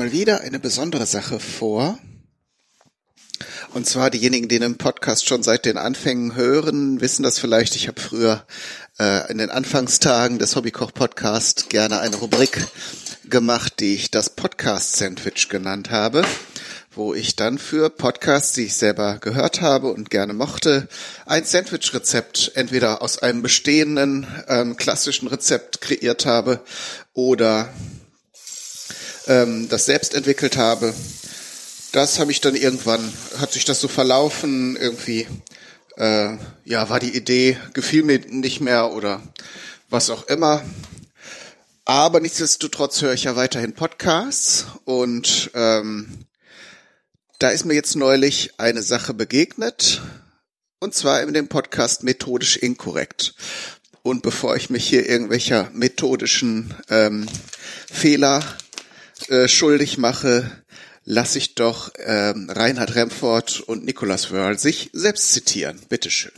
Mal wieder eine besondere Sache vor. Und zwar diejenigen, die den Podcast schon seit den Anfängen hören, wissen das vielleicht. Ich habe früher äh, in den Anfangstagen des Hobbykoch-Podcast gerne eine Rubrik gemacht, die ich das Podcast-Sandwich genannt habe, wo ich dann für Podcasts, die ich selber gehört habe und gerne mochte, ein Sandwich-Rezept entweder aus einem bestehenden ähm, klassischen Rezept kreiert habe oder ähm, das selbst entwickelt habe. Das habe ich dann irgendwann, hat sich das so verlaufen, irgendwie, äh, ja, war die Idee, gefiel mir nicht mehr oder was auch immer. Aber nichtsdestotrotz höre ich ja weiterhin Podcasts und ähm, da ist mir jetzt neulich eine Sache begegnet und zwar in dem Podcast Methodisch Inkorrekt. Und bevor ich mich hier irgendwelcher methodischen ähm, Fehler äh, schuldig mache, lasse ich doch ähm, Reinhard Remford und Nicolas Wörl sich selbst zitieren. Bitteschön.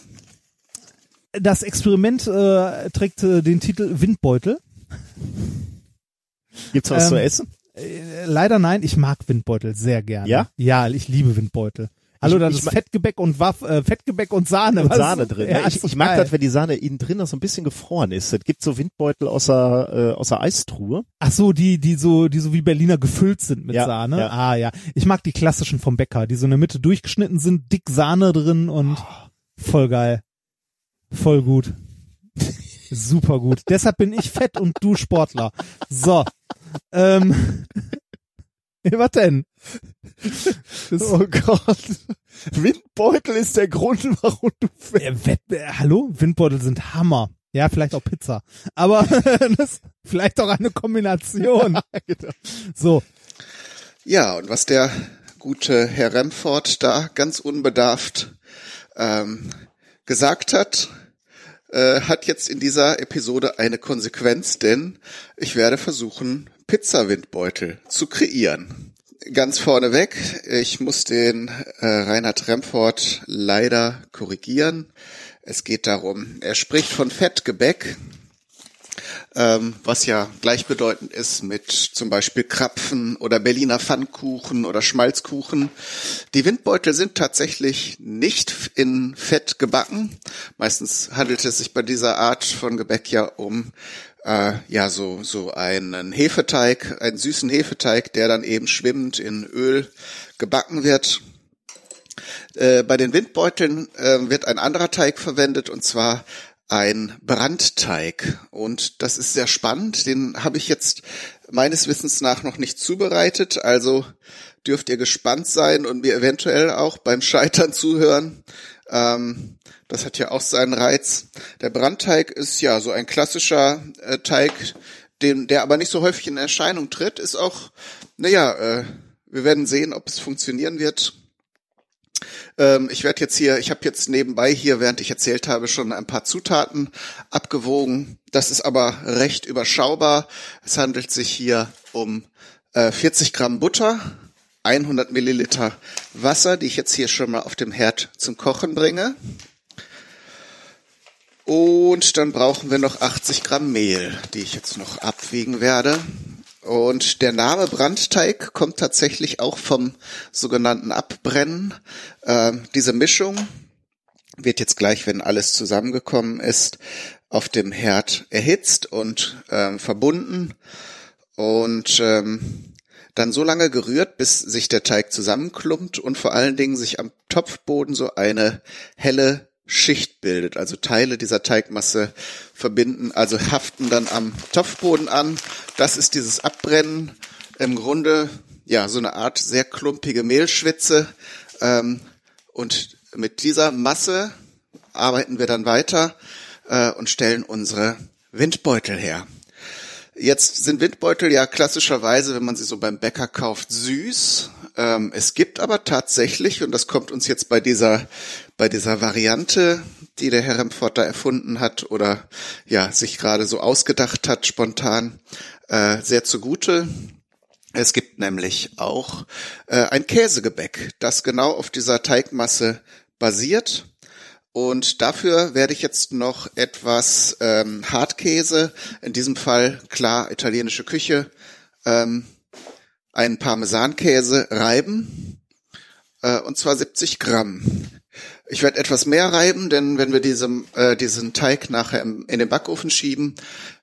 Das Experiment äh, trägt äh, den Titel Windbeutel. Gibt's was Ähm, zu essen? Äh, leider nein, ich mag Windbeutel sehr gerne. Ja? Ja, ich liebe Windbeutel. Hallo, da ist Fettgebäck und Waff, äh, Fettgebäck und Sahne. Und? Sahne drin. Ja, ne? ich ich mag das, wenn die Sahne innen drin noch so ein bisschen gefroren ist. Es gibt so Windbeutel aus der, äh, aus der Eistruhe. Ach so, die, die so, die so wie Berliner gefüllt sind mit Ja, Sahne. ja. Ah ja, ich mag die klassischen vom Bäcker, die so in der Mitte durchgeschnitten sind, dick Sahne drin und voll geil, voll gut, super gut. Deshalb bin ich fett und du Sportler. So, ähm, was denn? Das, Oh Gott. Windbeutel ist der Grund, warum du äh, Wett, äh, hallo, Windbeutel sind Hammer. Ja, vielleicht auch Pizza, aber das, vielleicht auch eine Kombination. So, Ja, und was der gute Herr Remford da ganz unbedarft ähm, gesagt hat, äh, hat jetzt in dieser Episode eine Konsequenz, denn ich werde versuchen, Pizzawindbeutel zu kreieren. Ganz vorneweg, ich muss den äh, Reinhard Remford leider korrigieren. Es geht darum, er spricht von Fettgebäck, ähm, was ja gleichbedeutend ist mit zum Beispiel Krapfen oder Berliner Pfannkuchen oder Schmalzkuchen. Die Windbeutel sind tatsächlich nicht in Fett gebacken. Meistens handelt es sich bei dieser Art von Gebäck ja um äh, ja so so einen Hefeteig, einen süßen Hefeteig, der dann eben schwimmend in Öl gebacken wird. Äh, bei den Windbeuteln äh, wird ein anderer Teig verwendet und zwar ein Brandteig. Und das ist sehr spannend. Den habe ich jetzt meines Wissens nach noch nicht zubereitet. Also dürft ihr gespannt sein und mir eventuell auch beim Scheitern zuhören. Ähm, das hat ja auch seinen Reiz. Der Brandteig ist ja so ein klassischer äh, Teig, den, der aber nicht so häufig in Erscheinung tritt. Ist auch, naja, äh, wir werden sehen, ob es funktionieren wird. Ähm, ich werde jetzt hier, ich habe jetzt nebenbei hier, während ich erzählt habe, schon ein paar Zutaten abgewogen. Das ist aber recht überschaubar. Es handelt sich hier um äh, 40 Gramm Butter, 100 Milliliter Wasser, die ich jetzt hier schon mal auf dem Herd zum Kochen bringe. Und dann brauchen wir noch 80 Gramm Mehl, die ich jetzt noch abwiegen werde. Und der Name Brandteig kommt tatsächlich auch vom sogenannten Abbrennen. Ähm, diese Mischung wird jetzt gleich, wenn alles zusammengekommen ist, auf dem Herd erhitzt und ähm, verbunden und ähm, dann so lange gerührt, bis sich der Teig zusammenklumpt und vor allen Dingen sich am Topfboden so eine helle Schicht bildet. Also Teile dieser Teigmasse verbinden, also haften dann am Topfboden an. Das ist dieses Abbrennen. Im Grunde ja so eine Art sehr klumpige Mehlschwitze. Ähm, und mit dieser Masse arbeiten wir dann weiter äh, und stellen unsere Windbeutel her. Jetzt sind Windbeutel ja klassischerweise, wenn man sie so beim Bäcker kauft, süß. Ähm, es gibt aber tatsächlich, und das kommt uns jetzt bei dieser, bei dieser Variante, die der Herr Remford da erfunden hat oder ja, sich gerade so ausgedacht hat, spontan, äh, sehr zugute. Es gibt nämlich auch äh, ein Käsegebäck, das genau auf dieser Teigmasse basiert. Und dafür werde ich jetzt noch etwas ähm, Hartkäse, in diesem Fall klar italienische Küche, ähm, einen Parmesankäse reiben, äh, und zwar 70 Gramm. Ich werde etwas mehr reiben, denn wenn wir diesem, äh, diesen Teig nachher im, in den Backofen schieben,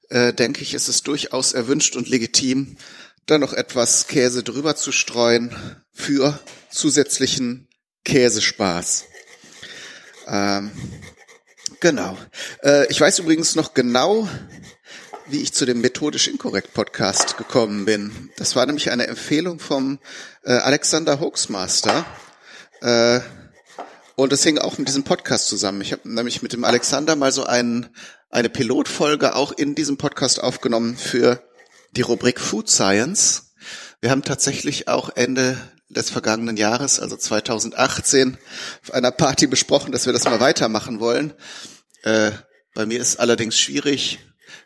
äh, denke ich, ist es durchaus erwünscht und legitim, da noch etwas Käse drüber zu streuen für zusätzlichen Käsespaß. Ähm, genau. Äh, ich weiß übrigens noch genau, wie ich zu dem methodisch inkorrekt Podcast gekommen bin. Das war nämlich eine Empfehlung vom äh, Alexander Hoaxmaster. Äh, und das hing auch mit diesem Podcast zusammen. Ich habe nämlich mit dem Alexander mal so ein, eine Pilotfolge auch in diesem Podcast aufgenommen für die Rubrik Food Science. Wir haben tatsächlich auch Ende des vergangenen Jahres, also 2018, auf einer Party besprochen, dass wir das mal weitermachen wollen. Äh, bei mir ist allerdings schwierig,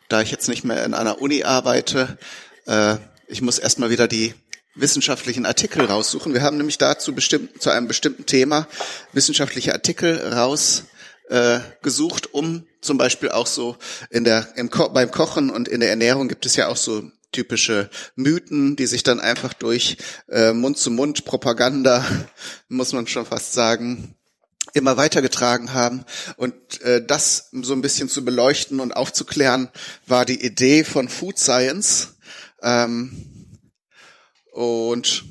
da ich jetzt nicht mehr in einer Uni arbeite. Äh, ich muss erstmal wieder die wissenschaftlichen Artikel raussuchen. Wir haben nämlich dazu bestimmt, zu einem bestimmten Thema wissenschaftliche Artikel rausgesucht, äh, gesucht, um zum Beispiel auch so in der, im Ko beim Kochen und in der Ernährung gibt es ja auch so typische Mythen, die sich dann einfach durch äh, Mund-zu-Mund-Propaganda, muss man schon fast sagen, immer weitergetragen haben. Und äh, das so ein bisschen zu beleuchten und aufzuklären, war die Idee von Food Science. Ähm, und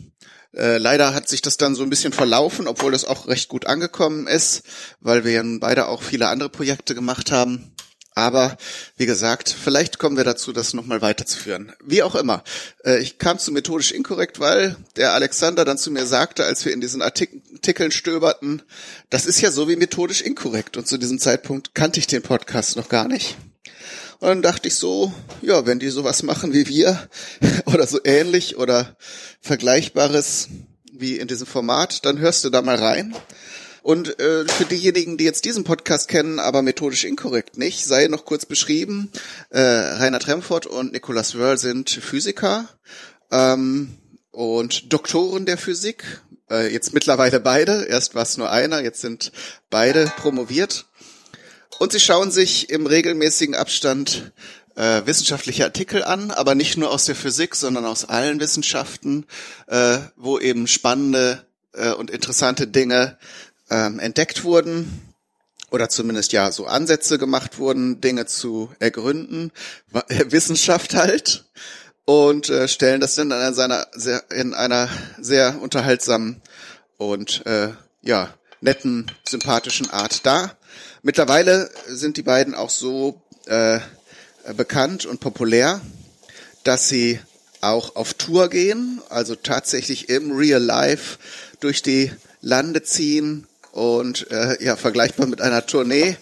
äh, leider hat sich das dann so ein bisschen verlaufen, obwohl das auch recht gut angekommen ist, weil wir ja beide auch viele andere Projekte gemacht haben. Aber wie gesagt, vielleicht kommen wir dazu, das nochmal weiterzuführen. Wie auch immer. Äh, ich kam zu methodisch inkorrekt, weil der Alexander dann zu mir sagte, als wir in diesen Artikeln stöberten, das ist ja so wie methodisch inkorrekt. Und zu diesem Zeitpunkt kannte ich den Podcast noch gar nicht. Und dann dachte ich so, ja, wenn die sowas machen wie wir oder so ähnlich oder vergleichbares wie in diesem Format, dann hörst du da mal rein. Und äh, für diejenigen, die jetzt diesen Podcast kennen, aber methodisch inkorrekt nicht, sei noch kurz beschrieben, äh, Rainer Tremfort und Nicolas Wörl sind Physiker ähm, und Doktoren der Physik. Äh, jetzt mittlerweile beide, erst war es nur einer, jetzt sind beide promoviert. Und sie schauen sich im regelmäßigen Abstand äh, wissenschaftliche Artikel an, aber nicht nur aus der Physik, sondern aus allen Wissenschaften, äh, wo eben spannende äh, und interessante Dinge ähm, entdeckt wurden oder zumindest ja so Ansätze gemacht wurden, Dinge zu ergründen, Wissenschaft halt und äh, stellen das dann in, seiner, sehr, in einer sehr unterhaltsamen und äh, ja netten, sympathischen Art dar. Mittlerweile sind die beiden auch so äh, bekannt und populär, dass sie auch auf Tour gehen, also tatsächlich im Real Life durch die Lande ziehen und äh, ja vergleichbar mit einer Tournee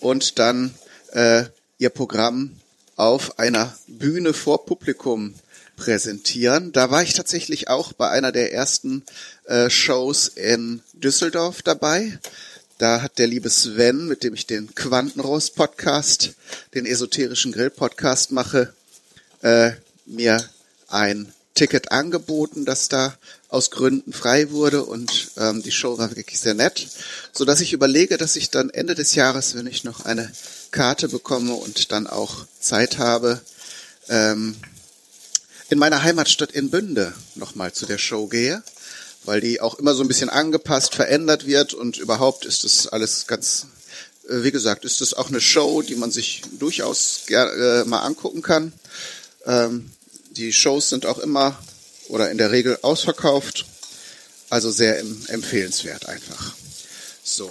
und dann äh, ihr Programm auf einer Bühne vor Publikum präsentieren. Da war ich tatsächlich auch bei einer der ersten äh, Shows in Düsseldorf dabei. Da hat der liebe Sven, mit dem ich den Quantenrost Podcast, den esoterischen Grill Podcast mache, äh, mir ein Ticket angeboten, das da aus Gründen frei wurde und ähm, die Show war wirklich sehr nett, so dass ich überlege, dass ich dann Ende des Jahres, wenn ich noch eine Karte bekomme und dann auch Zeit habe, ähm, in meiner Heimatstadt in Bünde nochmal zu der Show gehe, weil die auch immer so ein bisschen angepasst, verändert wird und überhaupt ist das alles ganz, äh, wie gesagt, ist das auch eine Show, die man sich durchaus äh, mal angucken kann. Ähm, die Shows sind auch immer oder in der Regel ausverkauft. Also sehr empfehlenswert einfach. So.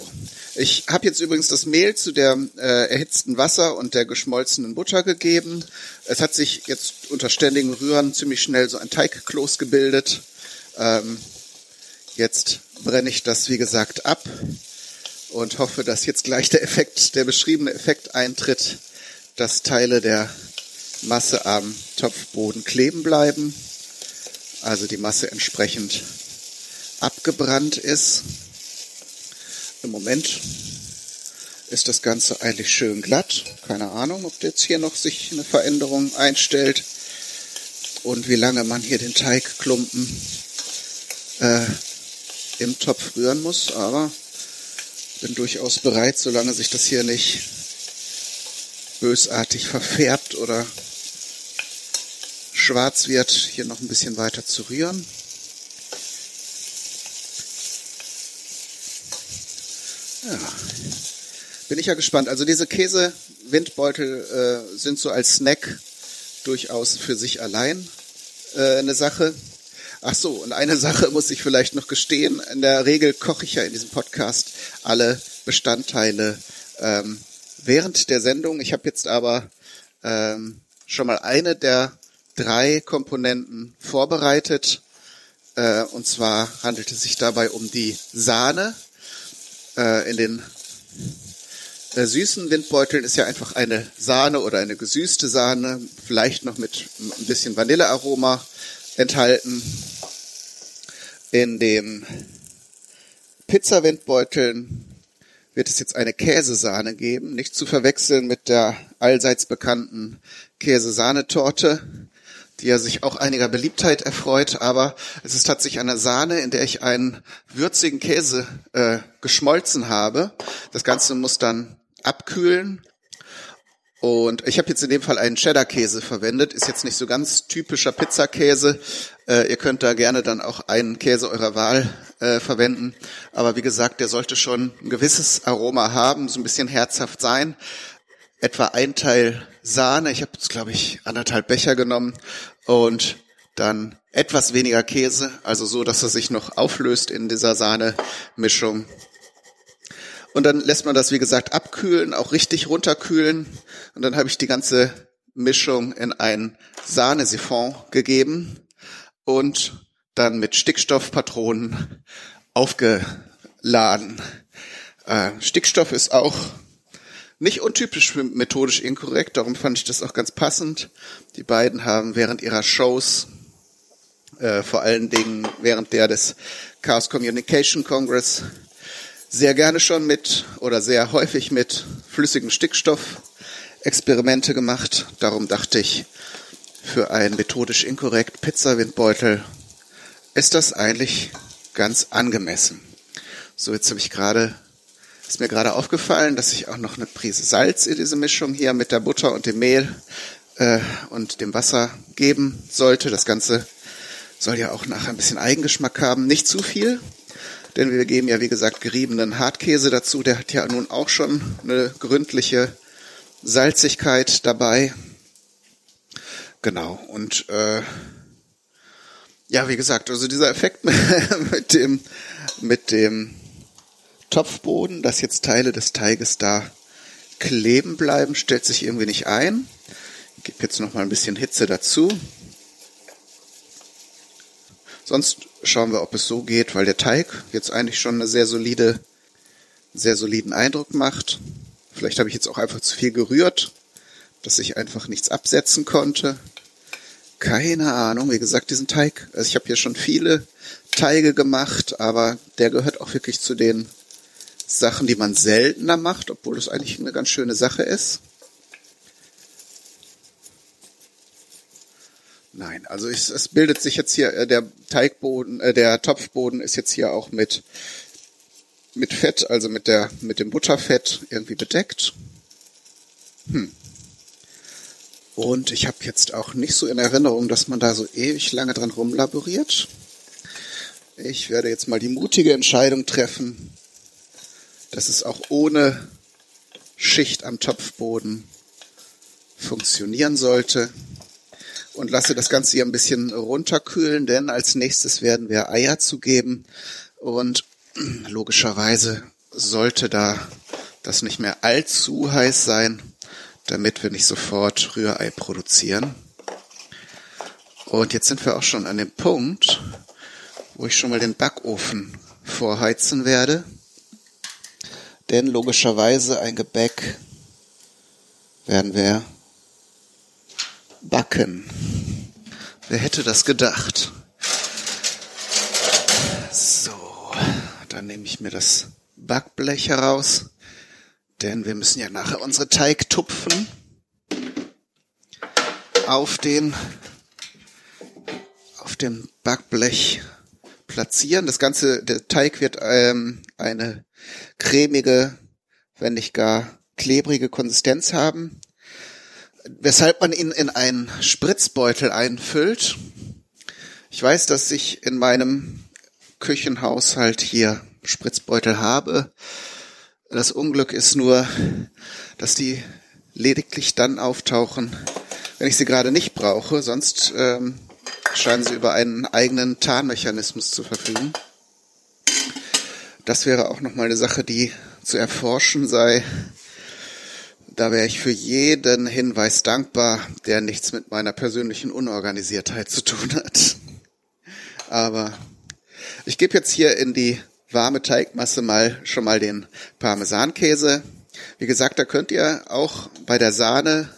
Ich habe jetzt übrigens das Mehl zu der äh, erhitzten Wasser und der geschmolzenen Butter gegeben. Es hat sich jetzt unter ständigem Rühren ziemlich schnell so ein Teigkloß gebildet. Ähm, jetzt brenne ich das, wie gesagt, ab und hoffe, dass jetzt gleich der Effekt, der beschriebene Effekt eintritt, dass Teile der Masse am Topfboden kleben bleiben, also die Masse entsprechend abgebrannt ist. Im Moment ist das Ganze eigentlich schön glatt. Keine Ahnung, ob jetzt hier noch sich eine Veränderung einstellt und wie lange man hier den Teigklumpen äh, im Topf rühren muss, aber bin durchaus bereit, solange sich das hier nicht bösartig verfärbt oder schwarz wird, hier noch ein bisschen weiter zu rühren. Ja, bin ich ja gespannt. Also diese Käse-Windbeutel äh, sind so als Snack durchaus für sich allein äh, eine Sache. Ach so, und eine Sache muss ich vielleicht noch gestehen. In der Regel koche ich ja in diesem Podcast alle Bestandteile ähm, während der Sendung. Ich habe jetzt aber ähm, schon mal eine der drei Komponenten vorbereitet. Äh, und zwar handelt es sich dabei um die Sahne. Äh, in den äh, süßen Windbeuteln ist ja einfach eine Sahne oder eine gesüßte Sahne, vielleicht noch mit ein bisschen Vanillearoma enthalten. In den Pizzawindbeuteln wird es jetzt eine Käsesahne geben, nicht zu verwechseln mit der allseits bekannten Käsesahnetorte, die ja sich auch einiger Beliebtheit erfreut, aber es ist tatsächlich eine Sahne, in der ich einen würzigen Käse äh, geschmolzen habe. Das Ganze muss dann abkühlen. Und ich habe jetzt in dem Fall einen Cheddar-Käse verwendet. Ist jetzt nicht so ganz typischer Pizzakäse. Äh, ihr könnt da gerne dann auch einen Käse eurer Wahl äh, verwenden. Aber wie gesagt, der sollte schon ein gewisses Aroma haben, so ein bisschen herzhaft sein. Etwa ein Teil Sahne. Ich habe jetzt, glaube ich, anderthalb Becher genommen. Und dann etwas weniger Käse, also so, dass er sich noch auflöst in dieser Sahne-Mischung. Und dann lässt man das, wie gesagt, abkühlen, auch richtig runterkühlen. Und dann habe ich die ganze Mischung in ein Sahnesiphon gegeben und dann mit Stickstoffpatronen aufgeladen. Äh, Stickstoff ist auch nicht untypisch für methodisch inkorrekt, darum fand ich das auch ganz passend. Die beiden haben während ihrer Shows, äh, vor allen Dingen während der des Chaos Communication Congress, sehr gerne schon mit oder sehr häufig mit flüssigem Stickstoff Experimente gemacht. Darum dachte ich, für einen methodisch inkorrekt Pizzawindbeutel ist das eigentlich ganz angemessen. So, jetzt habe ich gerade, ist mir gerade aufgefallen, dass ich auch noch eine Prise Salz in diese Mischung hier mit der Butter und dem Mehl äh, und dem Wasser geben sollte. Das Ganze soll ja auch nachher ein bisschen Eigengeschmack haben. Nicht zu viel, denn wir geben ja, wie gesagt, geriebenen Hartkäse dazu. Der hat ja nun auch schon eine gründliche Salzigkeit dabei. Genau. Und äh, ja, wie gesagt, also dieser Effekt mit dem mit dem Topfboden, dass jetzt Teile des Teiges da kleben bleiben, stellt sich irgendwie nicht ein. Ich gebe jetzt noch mal ein bisschen Hitze dazu. Sonst schauen wir, ob es so geht, weil der Teig jetzt eigentlich schon eine sehr solide, sehr soliden Eindruck macht. Vielleicht habe ich jetzt auch einfach zu viel gerührt, dass ich einfach nichts absetzen konnte. Keine Ahnung. Wie gesagt, diesen Teig, also ich habe hier schon viele Teige gemacht, aber der gehört auch wirklich zu den Sachen, die man seltener macht, obwohl das eigentlich eine ganz schöne Sache ist. Nein, also es, es bildet sich jetzt hier, äh, der Teigboden, äh, der Topfboden ist jetzt hier auch mit, mit Fett, also mit der, mit dem Butterfett irgendwie bedeckt. Hm. Und ich habe jetzt auch nicht so in Erinnerung, dass man da so ewig lange dran rumlaboriert. Ich werde jetzt mal die mutige Entscheidung treffen, dass es auch ohne Schicht am Topfboden funktionieren sollte und lasse das Ganze hier ein bisschen runterkühlen, denn als nächstes werden wir Eier zugeben und logischerweise sollte da das nicht mehr allzu heiß sein, damit wir nicht sofort Rührei produzieren. Und jetzt sind wir auch schon an dem Punkt, wo ich schon mal den Backofen vorheizen werde. Denn logischerweise ein Gebäck werden wir backen. Wer hätte das gedacht? So, dann nehme ich mir das Backblech heraus, denn wir müssen ja nachher unsere Teigtupfen auf den auf dem Backblech platzieren. Das ganze, der Teig wird ähm, eine cremige, wenn nicht gar klebrige Konsistenz haben. weshalb man ihn in einen Spritzbeutel einfüllt. Ich weiß, dass ich in meinem Küchenhaushalt hier Spritzbeutel habe. Das Unglück ist nur, dass die lediglich dann auftauchen, wenn ich sie gerade nicht brauche. Sonst ähm, scheinen sie über einen eigenen Tarnmechanismus zu verfügen. Das wäre auch nochmal eine Sache, die zu erforschen sei. Da wäre ich für jeden Hinweis dankbar, der nichts mit meiner persönlichen Unorganisiertheit zu tun hat. Aber ich gebe jetzt hier in die warme Teigmasse mal schon mal den Parmesankäse. Wie gesagt, da könnt ihr auch bei der Sahne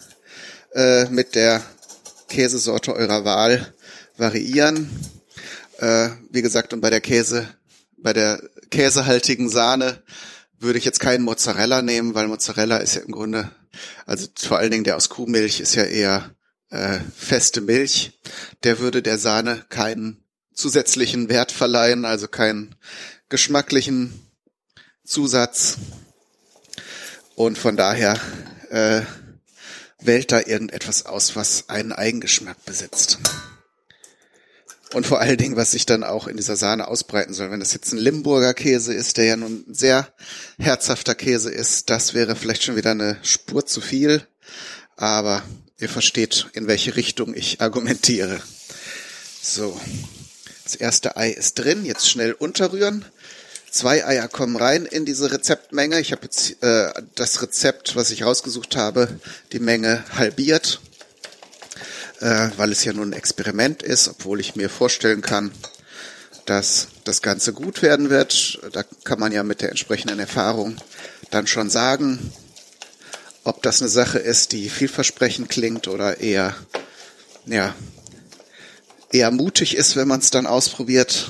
äh, mit der Käsesorte eurer Wahl variieren. Äh, wie gesagt, und bei der Käse, bei der käsehaltigen Sahne würde ich jetzt keinen Mozzarella nehmen, weil Mozzarella ist ja im Grunde, also vor allen Dingen der aus Kuhmilch ist ja eher äh, feste Milch. Der würde der Sahne keinen zusätzlichen Wert verleihen, also keinen geschmacklichen Zusatz. Und von daher äh, wählt da irgendetwas aus, was einen Eigengeschmack besitzt. Und vor allen Dingen, was sich dann auch in dieser Sahne ausbreiten soll. Wenn das jetzt ein Limburger Käse ist, der ja nun ein sehr herzhafter Käse ist, das wäre vielleicht schon wieder eine Spur zu viel. Aber ihr versteht, in welche Richtung ich argumentiere. So. Das erste Ei ist drin. Jetzt schnell unterrühren. Zwei Eier kommen rein in diese Rezeptmenge. Ich habe jetzt äh, das Rezept, was ich rausgesucht habe, die Menge halbiert äh, weil es ja nun ein Experiment ist, obwohl ich mir vorstellen kann, dass das Ganze gut werden wird. Da kann man ja mit der entsprechenden Erfahrung dann schon sagen, ob das eine Sache ist, die vielversprechend klingt oder eher, ja, eher mutig ist, wenn man es dann ausprobiert.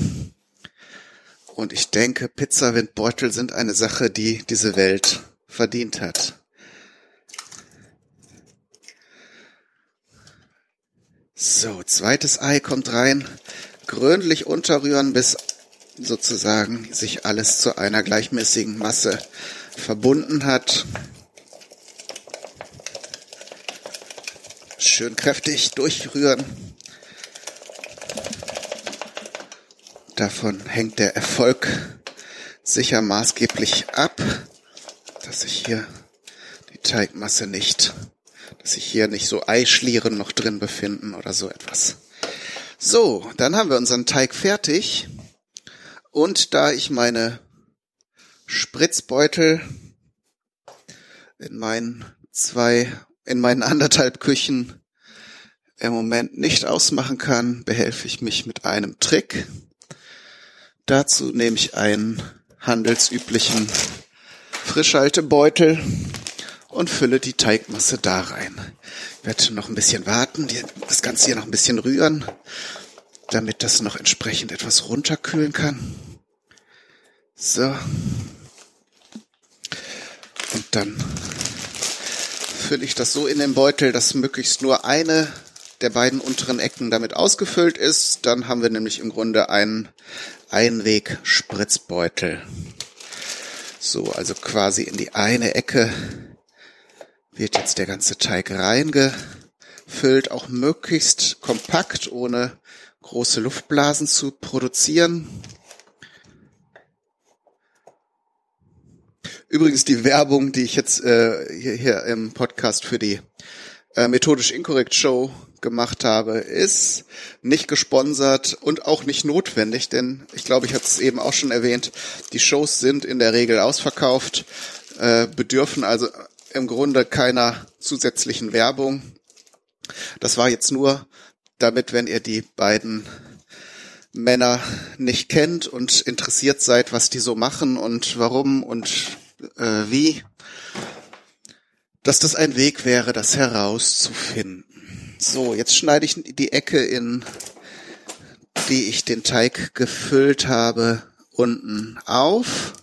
Und ich denke, Pizzawindbeutel sind eine Sache, die diese Welt verdient hat. So, zweites Ei kommt rein. Gründlich unterrühren, bis sozusagen sich alles zu einer gleichmäßigen Masse verbunden hat. Schön kräftig durchrühren. Davon hängt der Erfolg sicher maßgeblich ab, dass sich hier die Teigmasse nicht dass sich hier nicht so Eischlieren noch drin befinden oder so etwas. So, dann haben wir unseren Teig fertig. Und da ich meine Spritzbeutel in meinen zwei, in meinen anderthalb Küchen im Moment nicht ausmachen kann, behelfe ich mich mit einem Trick. Dazu nehme ich einen handelsüblichen Frischhaltebeutel und fülle die Teigmasse da rein. Ich werde noch ein bisschen warten, das Ganze hier noch ein bisschen rühren, damit das noch entsprechend etwas runterkühlen kann. So. Und dann fülle ich das so in den Beutel, dass möglichst nur eine der beiden unteren Ecken damit ausgefüllt ist. Dann haben wir nämlich im Grunde einen Einweg-Spritzbeutel. So, also quasi in die eine Ecke wird jetzt der ganze Teig reingefüllt, auch möglichst kompakt, ohne große Luftblasen zu produzieren. Übrigens die Werbung, die ich jetzt äh, hier, hier im Podcast für die äh, methodisch inkorrekt Show gemacht habe, ist nicht gesponsert und auch nicht notwendig, denn ich glaube, ich hatte es eben auch schon erwähnt, die Shows sind in der Regel ausverkauft, äh, bedürfen also im Grunde keiner zusätzlichen Werbung. Das war jetzt nur damit, wenn ihr die beiden Männer nicht kennt und interessiert seid, was die so machen und warum und äh, wie, dass das ein Weg wäre, das herauszufinden. So, jetzt schneide ich die Ecke in, die ich den Teig gefüllt habe, unten auf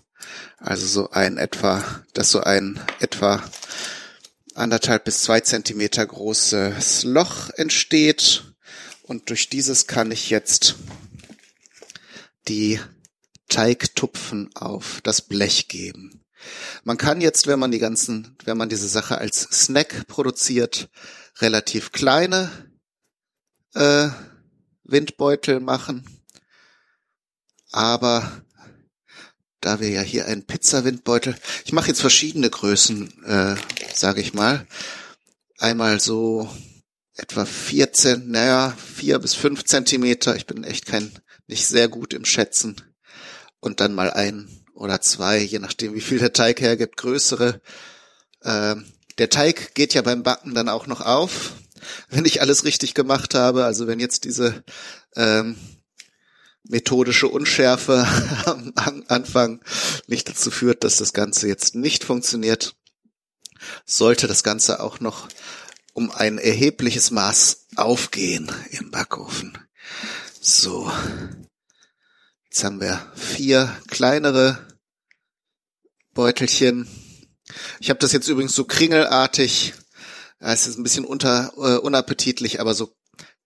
also so ein etwa, dass so ein etwa anderthalb bis zwei Zentimeter großes Loch entsteht. Und durch dieses kann ich jetzt die Teigtupfen auf das Blech geben. Man kann jetzt, wenn man die ganzen, wenn man diese Sache als Snack produziert, relativ kleine äh, Windbeutel machen. Aber da wir ja hier einen Pizza-Windbeutel, ich mache jetzt verschiedene Größen, äh, sage ich mal. Einmal so etwa 14, naja, vier bis fünf Zentimeter. Ich bin echt kein, nicht sehr gut im Schätzen. Und dann mal ein oder zwei, je nachdem, wie viel der Teig hergibt, größere. Ähm, der Teig geht ja beim Backen dann auch noch auf, wenn ich alles richtig gemacht habe. Also wenn jetzt diese ähm, methodische Unschärfe am Anfang nicht dazu führt, dass das Ganze jetzt nicht funktioniert, sollte das Ganze auch noch um ein erhebliches Maß aufgehen im Backofen. So. Jetzt haben wir vier kleinere Beutelchen. Ich habe das jetzt übrigens so kringelartig. Es ist ein bisschen unter, äh, unappetitlich, aber so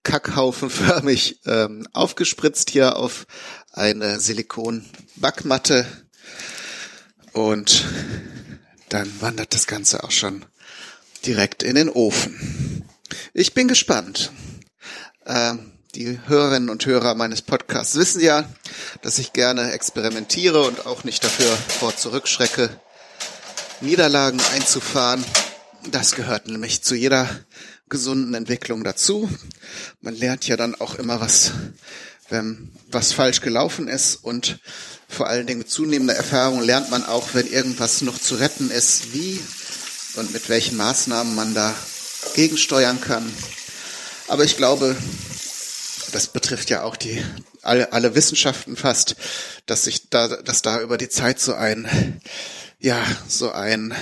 kackhaufenförmig ähm, aufgespritzt hier auf eine Silikon-Backmatte. Und dann wandert das Ganze auch schon direkt in den Ofen. Ich bin gespannt. Ähm, die Hörerinnen und Hörer meines Podcasts wissen ja, dass ich gerne experimentiere und auch nicht dafür vor zurückschrecke, Niederlagen einzufahren. Das gehört nämlich zu jeder gesunden Entwicklung dazu. Man lernt ja dann auch immer was, wenn was falsch gelaufen ist und vor allen Dingen mit zunehmender Erfahrung lernt man auch, wenn irgendwas noch zu retten ist, wie und mit welchen Maßnahmen man da gegensteuern kann. Aber ich glaube, das betrifft ja auch die alle, alle Wissenschaften fast, dass sich da, dass da über die Zeit so ein, ja, so ein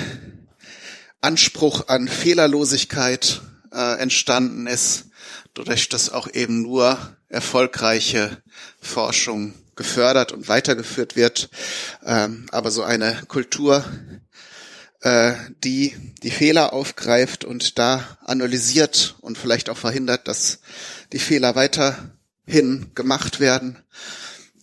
Anspruch an Fehlerlosigkeit äh, entstanden ist, dadurch, dass auch eben nur erfolgreiche Forschung gefördert und weitergeführt wird. Ähm, aber so eine Kultur, äh, die die Fehler aufgreift und da analysiert und vielleicht auch verhindert, dass die Fehler weiterhin gemacht werden.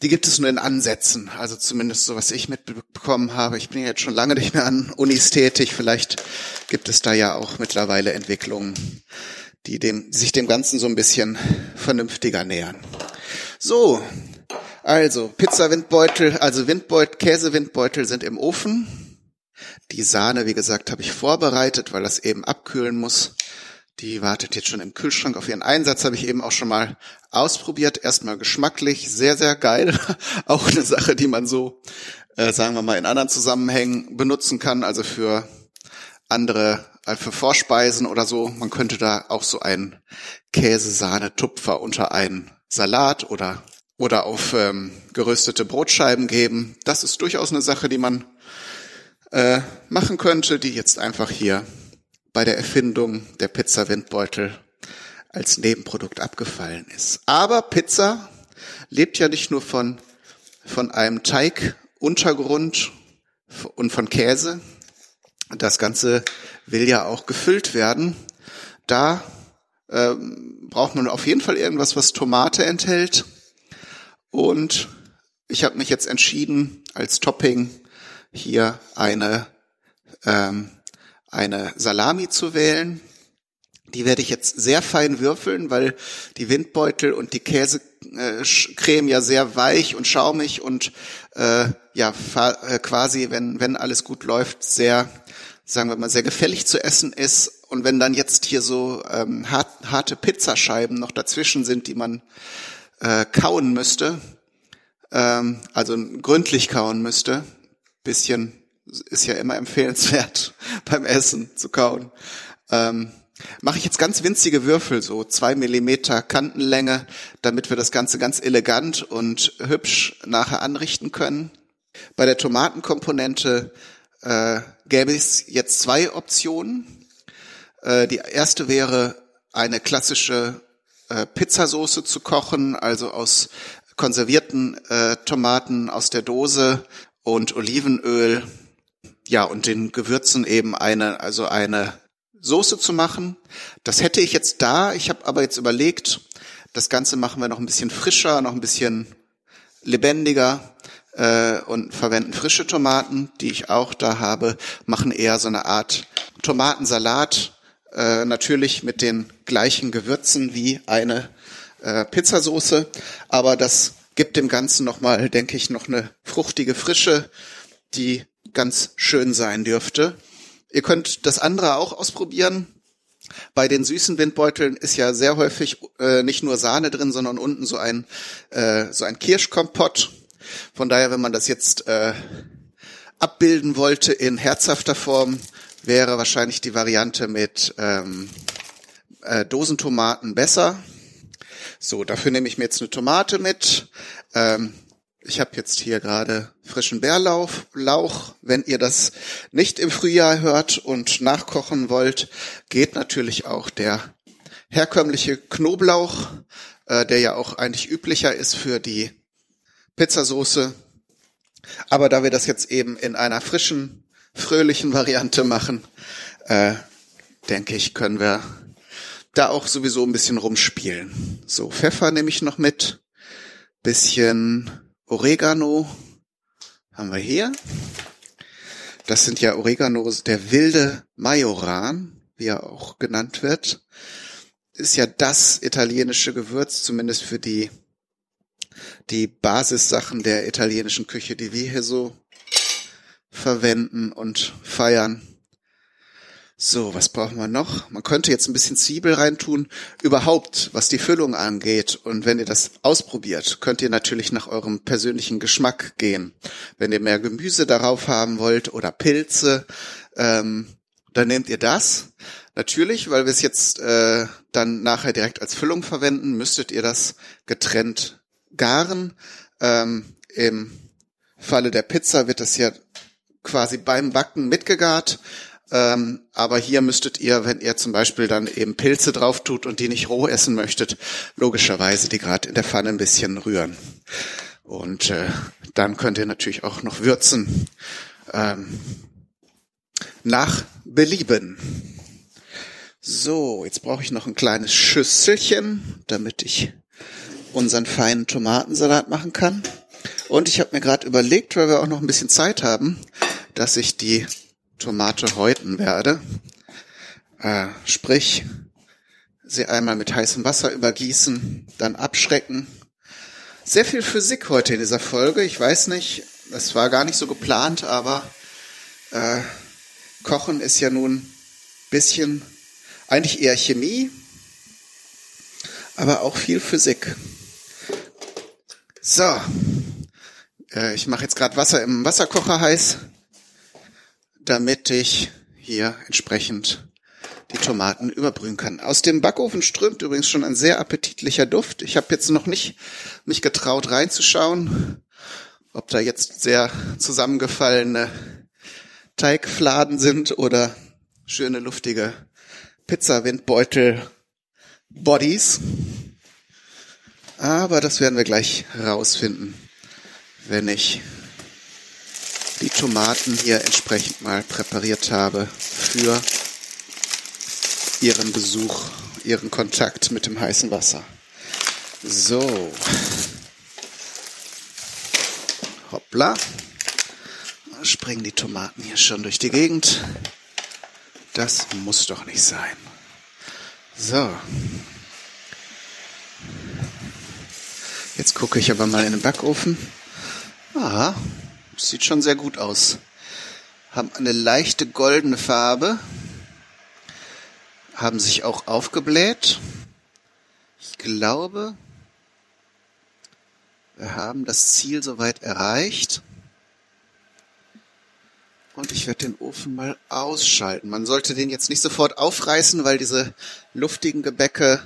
Die gibt es nur in Ansätzen, also zumindest so, was ich mitbekommen habe. Ich bin jetzt schon lange nicht mehr an Unis tätig. Vielleicht gibt es da ja auch mittlerweile Entwicklungen, die dem, sich dem Ganzen so ein bisschen vernünftiger nähern. So, also Pizza-Windbeutel, also Windbeutel, Käsewindbeutel sind im Ofen. Die Sahne, wie gesagt, habe ich vorbereitet, weil das eben abkühlen muss. Die wartet jetzt schon im Kühlschrank auf ihren Einsatz, habe ich eben auch schon mal ausprobiert. Erstmal geschmacklich, sehr, sehr geil. auch eine Sache, die man so, äh, sagen wir mal, in anderen Zusammenhängen benutzen kann, also für andere, äh, für Vorspeisen oder so. Man könnte da auch so einen Käsesahne-Tupfer unter einen Salat oder, oder auf ähm, geröstete Brotscheiben geben. Das ist durchaus eine Sache, die man äh, machen könnte, die jetzt einfach hier bei der Erfindung der Pizza-Windbeutel als Nebenprodukt abgefallen ist. Aber Pizza lebt ja nicht nur von, von einem Teiguntergrund und von Käse. Das Ganze will ja auch gefüllt werden. Da äh, braucht man auf jeden Fall irgendwas, was Tomate enthält. Und ich habe mich jetzt entschieden, als Topping hier eine ähm, eine Salami zu wählen. Die werde ich jetzt sehr fein würfeln, weil die Windbeutel und die Käsecreme ja sehr weich und schaumig und äh, ja äh, quasi, wenn wenn alles gut läuft, sehr, sagen wir mal, sehr gefällig zu essen ist. Und wenn dann jetzt hier so ähm, hart, harte Pizzascheiben noch dazwischen sind, die man äh, kauen müsste, ähm, also gründlich kauen müsste, bisschen ist ja immer empfehlenswert beim Essen zu kauen. Ähm, Mache ich jetzt ganz winzige Würfel, so zwei Millimeter Kantenlänge, damit wir das Ganze ganz elegant und hübsch nachher anrichten können. Bei der Tomatenkomponente äh, gäbe es jetzt zwei Optionen. Äh, die erste wäre eine klassische äh, Pizzasauce zu kochen, also aus konservierten äh, Tomaten aus der Dose und Olivenöl ja, und den Gewürzen eben eine, also eine Soße zu machen. Das hätte ich jetzt da. Ich habe aber jetzt überlegt, das Ganze machen wir noch ein bisschen frischer, noch ein bisschen lebendiger. äh, und verwenden frische Tomaten, die ich auch da habe, machen eher so eine Art Tomatensalat, äh, natürlich mit den gleichen Gewürzen wie eine äh, Pizzasoße, aber das gibt dem Ganzen nochmal, denke ich, noch eine fruchtige Frische, die ganz schön sein dürfte. Ihr könnt das andere auch ausprobieren. Bei den süßen Windbeuteln ist ja sehr häufig äh, nicht nur Sahne drin, sondern unten so ein äh, so ein Kirschkompott. Von daher, wenn man das jetzt äh, abbilden wollte in herzhafter Form, wäre wahrscheinlich die Variante mit ähm, äh, Dosentomaten besser. So, dafür nehme ich mir jetzt eine Tomate mit. Ähm, ich habe jetzt hier gerade frischen Bärlauch. Lauch. Wenn ihr das nicht im Frühjahr hört und nachkochen wollt, geht natürlich auch der herkömmliche Knoblauch, äh, der ja auch eigentlich üblicher ist für die Pizzasoße. Aber da wir das jetzt eben in einer frischen, fröhlichen Variante machen, äh, denke ich, können wir da auch sowieso ein bisschen rumspielen. So, Pfeffer nehme ich noch mit. Bisschen Oregano haben wir hier. Das sind ja Oreganos, der wilde Majoran, wie er auch genannt wird. Ist ja das italienische Gewürz, zumindest für die, die Basissachen der italienischen Küche, die wir hier so verwenden und feiern. So, was brauchen wir noch? Man könnte jetzt ein bisschen Zwiebel reintun. Überhaupt, was die Füllung angeht. Und wenn ihr das ausprobiert, könnt ihr natürlich nach eurem persönlichen Geschmack gehen. Wenn ihr mehr Gemüse darauf haben wollt oder Pilze, ähm, dann nehmt ihr das. Natürlich, weil wir es jetzt äh, dann nachher direkt als Füllung verwenden, müsstet ihr das getrennt garen. Ähm, Im Falle der Pizza wird das ja quasi beim Backen mitgegart. Ähm, aber hier müsstet ihr, wenn ihr zum Beispiel dann eben Pilze drauf tut und die nicht roh essen möchtet, logischerweise die gerade in der Pfanne ein bisschen rühren. Und äh, dann könnt ihr natürlich auch noch würzen. Ähm, nach Belieben. So, jetzt brauche ich noch ein kleines Schüsselchen, damit ich unseren feinen Tomatensalat machen kann. Und ich habe mir gerade überlegt, weil wir auch noch ein bisschen Zeit haben, dass ich die Tomate häuten werde. Äh, sprich, sie einmal mit heißem Wasser übergießen, dann abschrecken. Sehr viel Physik heute in dieser Folge. Ich weiß nicht, es war gar nicht so geplant, aber äh, Kochen ist ja nun bisschen eigentlich eher Chemie, aber auch viel Physik. So, äh, ich mache jetzt gerade Wasser im Wasserkocher heiß damit ich hier entsprechend die Tomaten überbrühen kann. Aus dem Backofen strömt übrigens schon ein sehr appetitlicher Duft. Ich habe jetzt noch nicht mich getraut reinzuschauen, ob da jetzt sehr zusammengefallene Teigfladen sind oder schöne luftige Pizzawindbeutel Bodies. Aber das werden wir gleich rausfinden, wenn ich die Tomaten hier entsprechend mal präpariert habe für ihren Besuch, ihren Kontakt mit dem heißen Wasser. So. Hoppla. Springen die Tomaten hier schon durch die Gegend. Das muss doch nicht sein. So. Jetzt gucke ich aber mal in den Backofen. Ah, Sieht schon sehr gut aus. Haben eine leichte goldene Farbe. Haben sich auch aufgebläht. Ich glaube, wir haben das Ziel soweit erreicht. Und ich werde den Ofen mal ausschalten. Man sollte den jetzt nicht sofort aufreißen, weil diese luftigen Gebäcke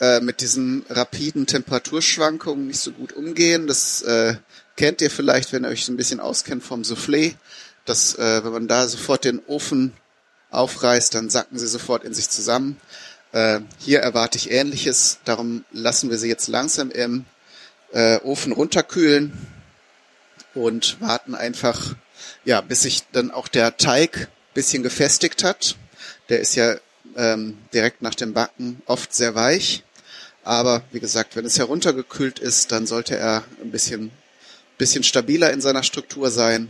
äh, mit diesen rapiden Temperaturschwankungen nicht so gut umgehen. Das äh, kennt ihr vielleicht, wenn ihr euch so ein bisschen auskennt vom Soufflé, dass äh, wenn man da sofort den Ofen aufreißt, dann sacken sie sofort in sich zusammen. Äh, hier erwarte ich Ähnliches, darum lassen wir sie jetzt langsam im äh, Ofen runterkühlen und warten einfach, ja, bis sich dann auch der Teig bisschen gefestigt hat. Der ist ja ähm, direkt nach dem Backen oft sehr weich. Aber wie gesagt, wenn es heruntergekühlt ist, dann sollte er ein bisschen bisschen stabiler in seiner Struktur sein.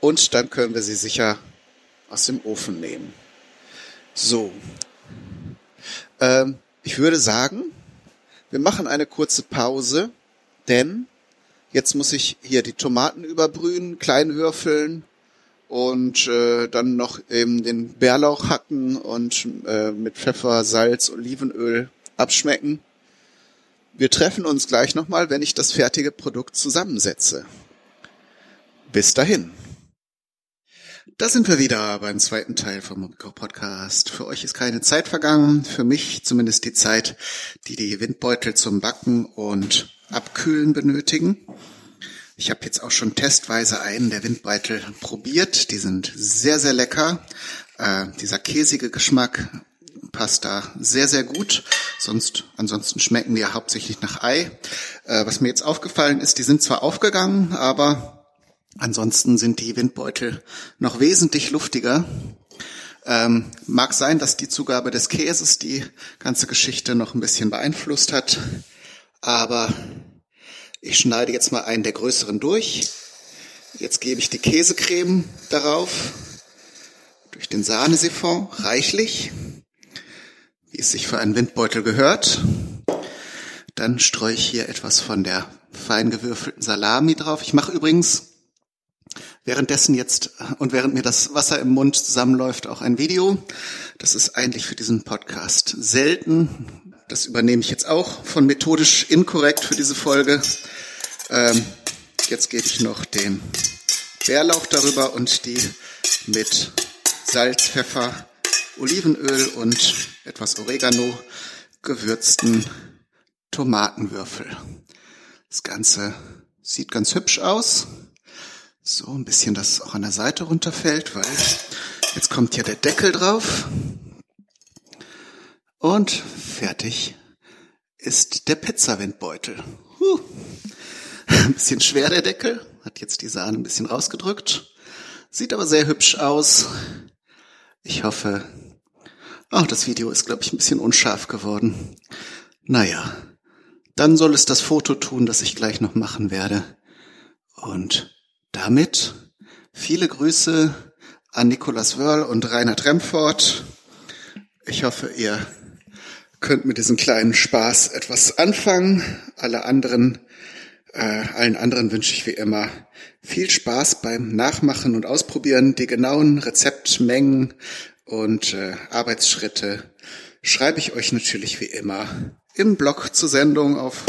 Und dann können wir sie sicher aus dem Ofen nehmen. So. Ähm, ich würde sagen, wir machen eine kurze Pause, denn jetzt muss ich hier die Tomaten überbrühen, klein würfeln und äh, dann noch eben den Bärlauch hacken und äh, mit Pfeffer, Salz, Olivenöl abschmecken. Wir treffen uns gleich nochmal, wenn ich das fertige Produkt zusammensetze. Bis dahin. Da sind wir wieder beim zweiten Teil vom Mobico Podcast. Für euch ist keine Zeit vergangen, für mich zumindest die Zeit, die die Windbeutel zum Backen und Abkühlen benötigen. Ich habe jetzt auch schon testweise einen der Windbeutel probiert. Die sind sehr, sehr lecker. Äh, dieser käsige Geschmack passt da sehr, sehr gut. Sonst, ansonsten schmecken die ja hauptsächlich nach Ei. Äh, was mir jetzt aufgefallen ist, die sind zwar aufgegangen, aber ansonsten sind die Windbeutel noch wesentlich luftiger. Ähm, mag sein, dass die Zugabe des Käses die ganze Geschichte noch ein bisschen beeinflusst hat, aber ich schneide jetzt mal einen der größeren durch. Jetzt gebe ich die Käsecreme darauf, durch den Sahnesiphon, reichlich, wie es sich für einen Windbeutel gehört. Dann streue ich hier etwas von der fein gewürfelten Salami drauf. Ich mache übrigens währenddessen jetzt und während mir das Wasser im Mund zusammenläuft auch ein Video. Das ist eigentlich für diesen Podcast selten. Das übernehme ich jetzt auch von methodisch inkorrekt für diese Folge. Ähm, jetzt gebe ich noch den Bärlauch darüber und die mit Salz, Pfeffer, Olivenöl und etwas Oregano gewürzten Tomatenwürfel. Das Ganze sieht ganz hübsch aus. So ein bisschen, dass es auch an der Seite runterfällt, weil jetzt kommt ja der Deckel drauf. Und fertig ist der Pizzawindbeutel. Huh. Ein bisschen schwer der Deckel, hat jetzt die Sahne ein bisschen rausgedrückt. Sieht aber sehr hübsch aus. Ich hoffe, oh, das Video ist, glaube ich, ein bisschen unscharf geworden. Naja, dann soll es das Foto tun, das ich gleich noch machen werde. Und damit viele Grüße an Nicolas Wörl und Reinhard Remford. Ich hoffe, ihr könnt mit diesem kleinen Spaß etwas anfangen. Alle anderen äh, allen anderen wünsche ich wie immer viel Spaß beim Nachmachen und Ausprobieren. Die genauen Rezeptmengen und äh, Arbeitsschritte schreibe ich euch natürlich wie immer im Blog zur Sendung auf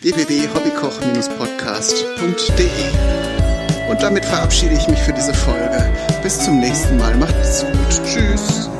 www.hobbykoch-podcast.de. Und damit verabschiede ich mich für diese Folge. Bis zum nächsten Mal. Macht es gut. Tschüss.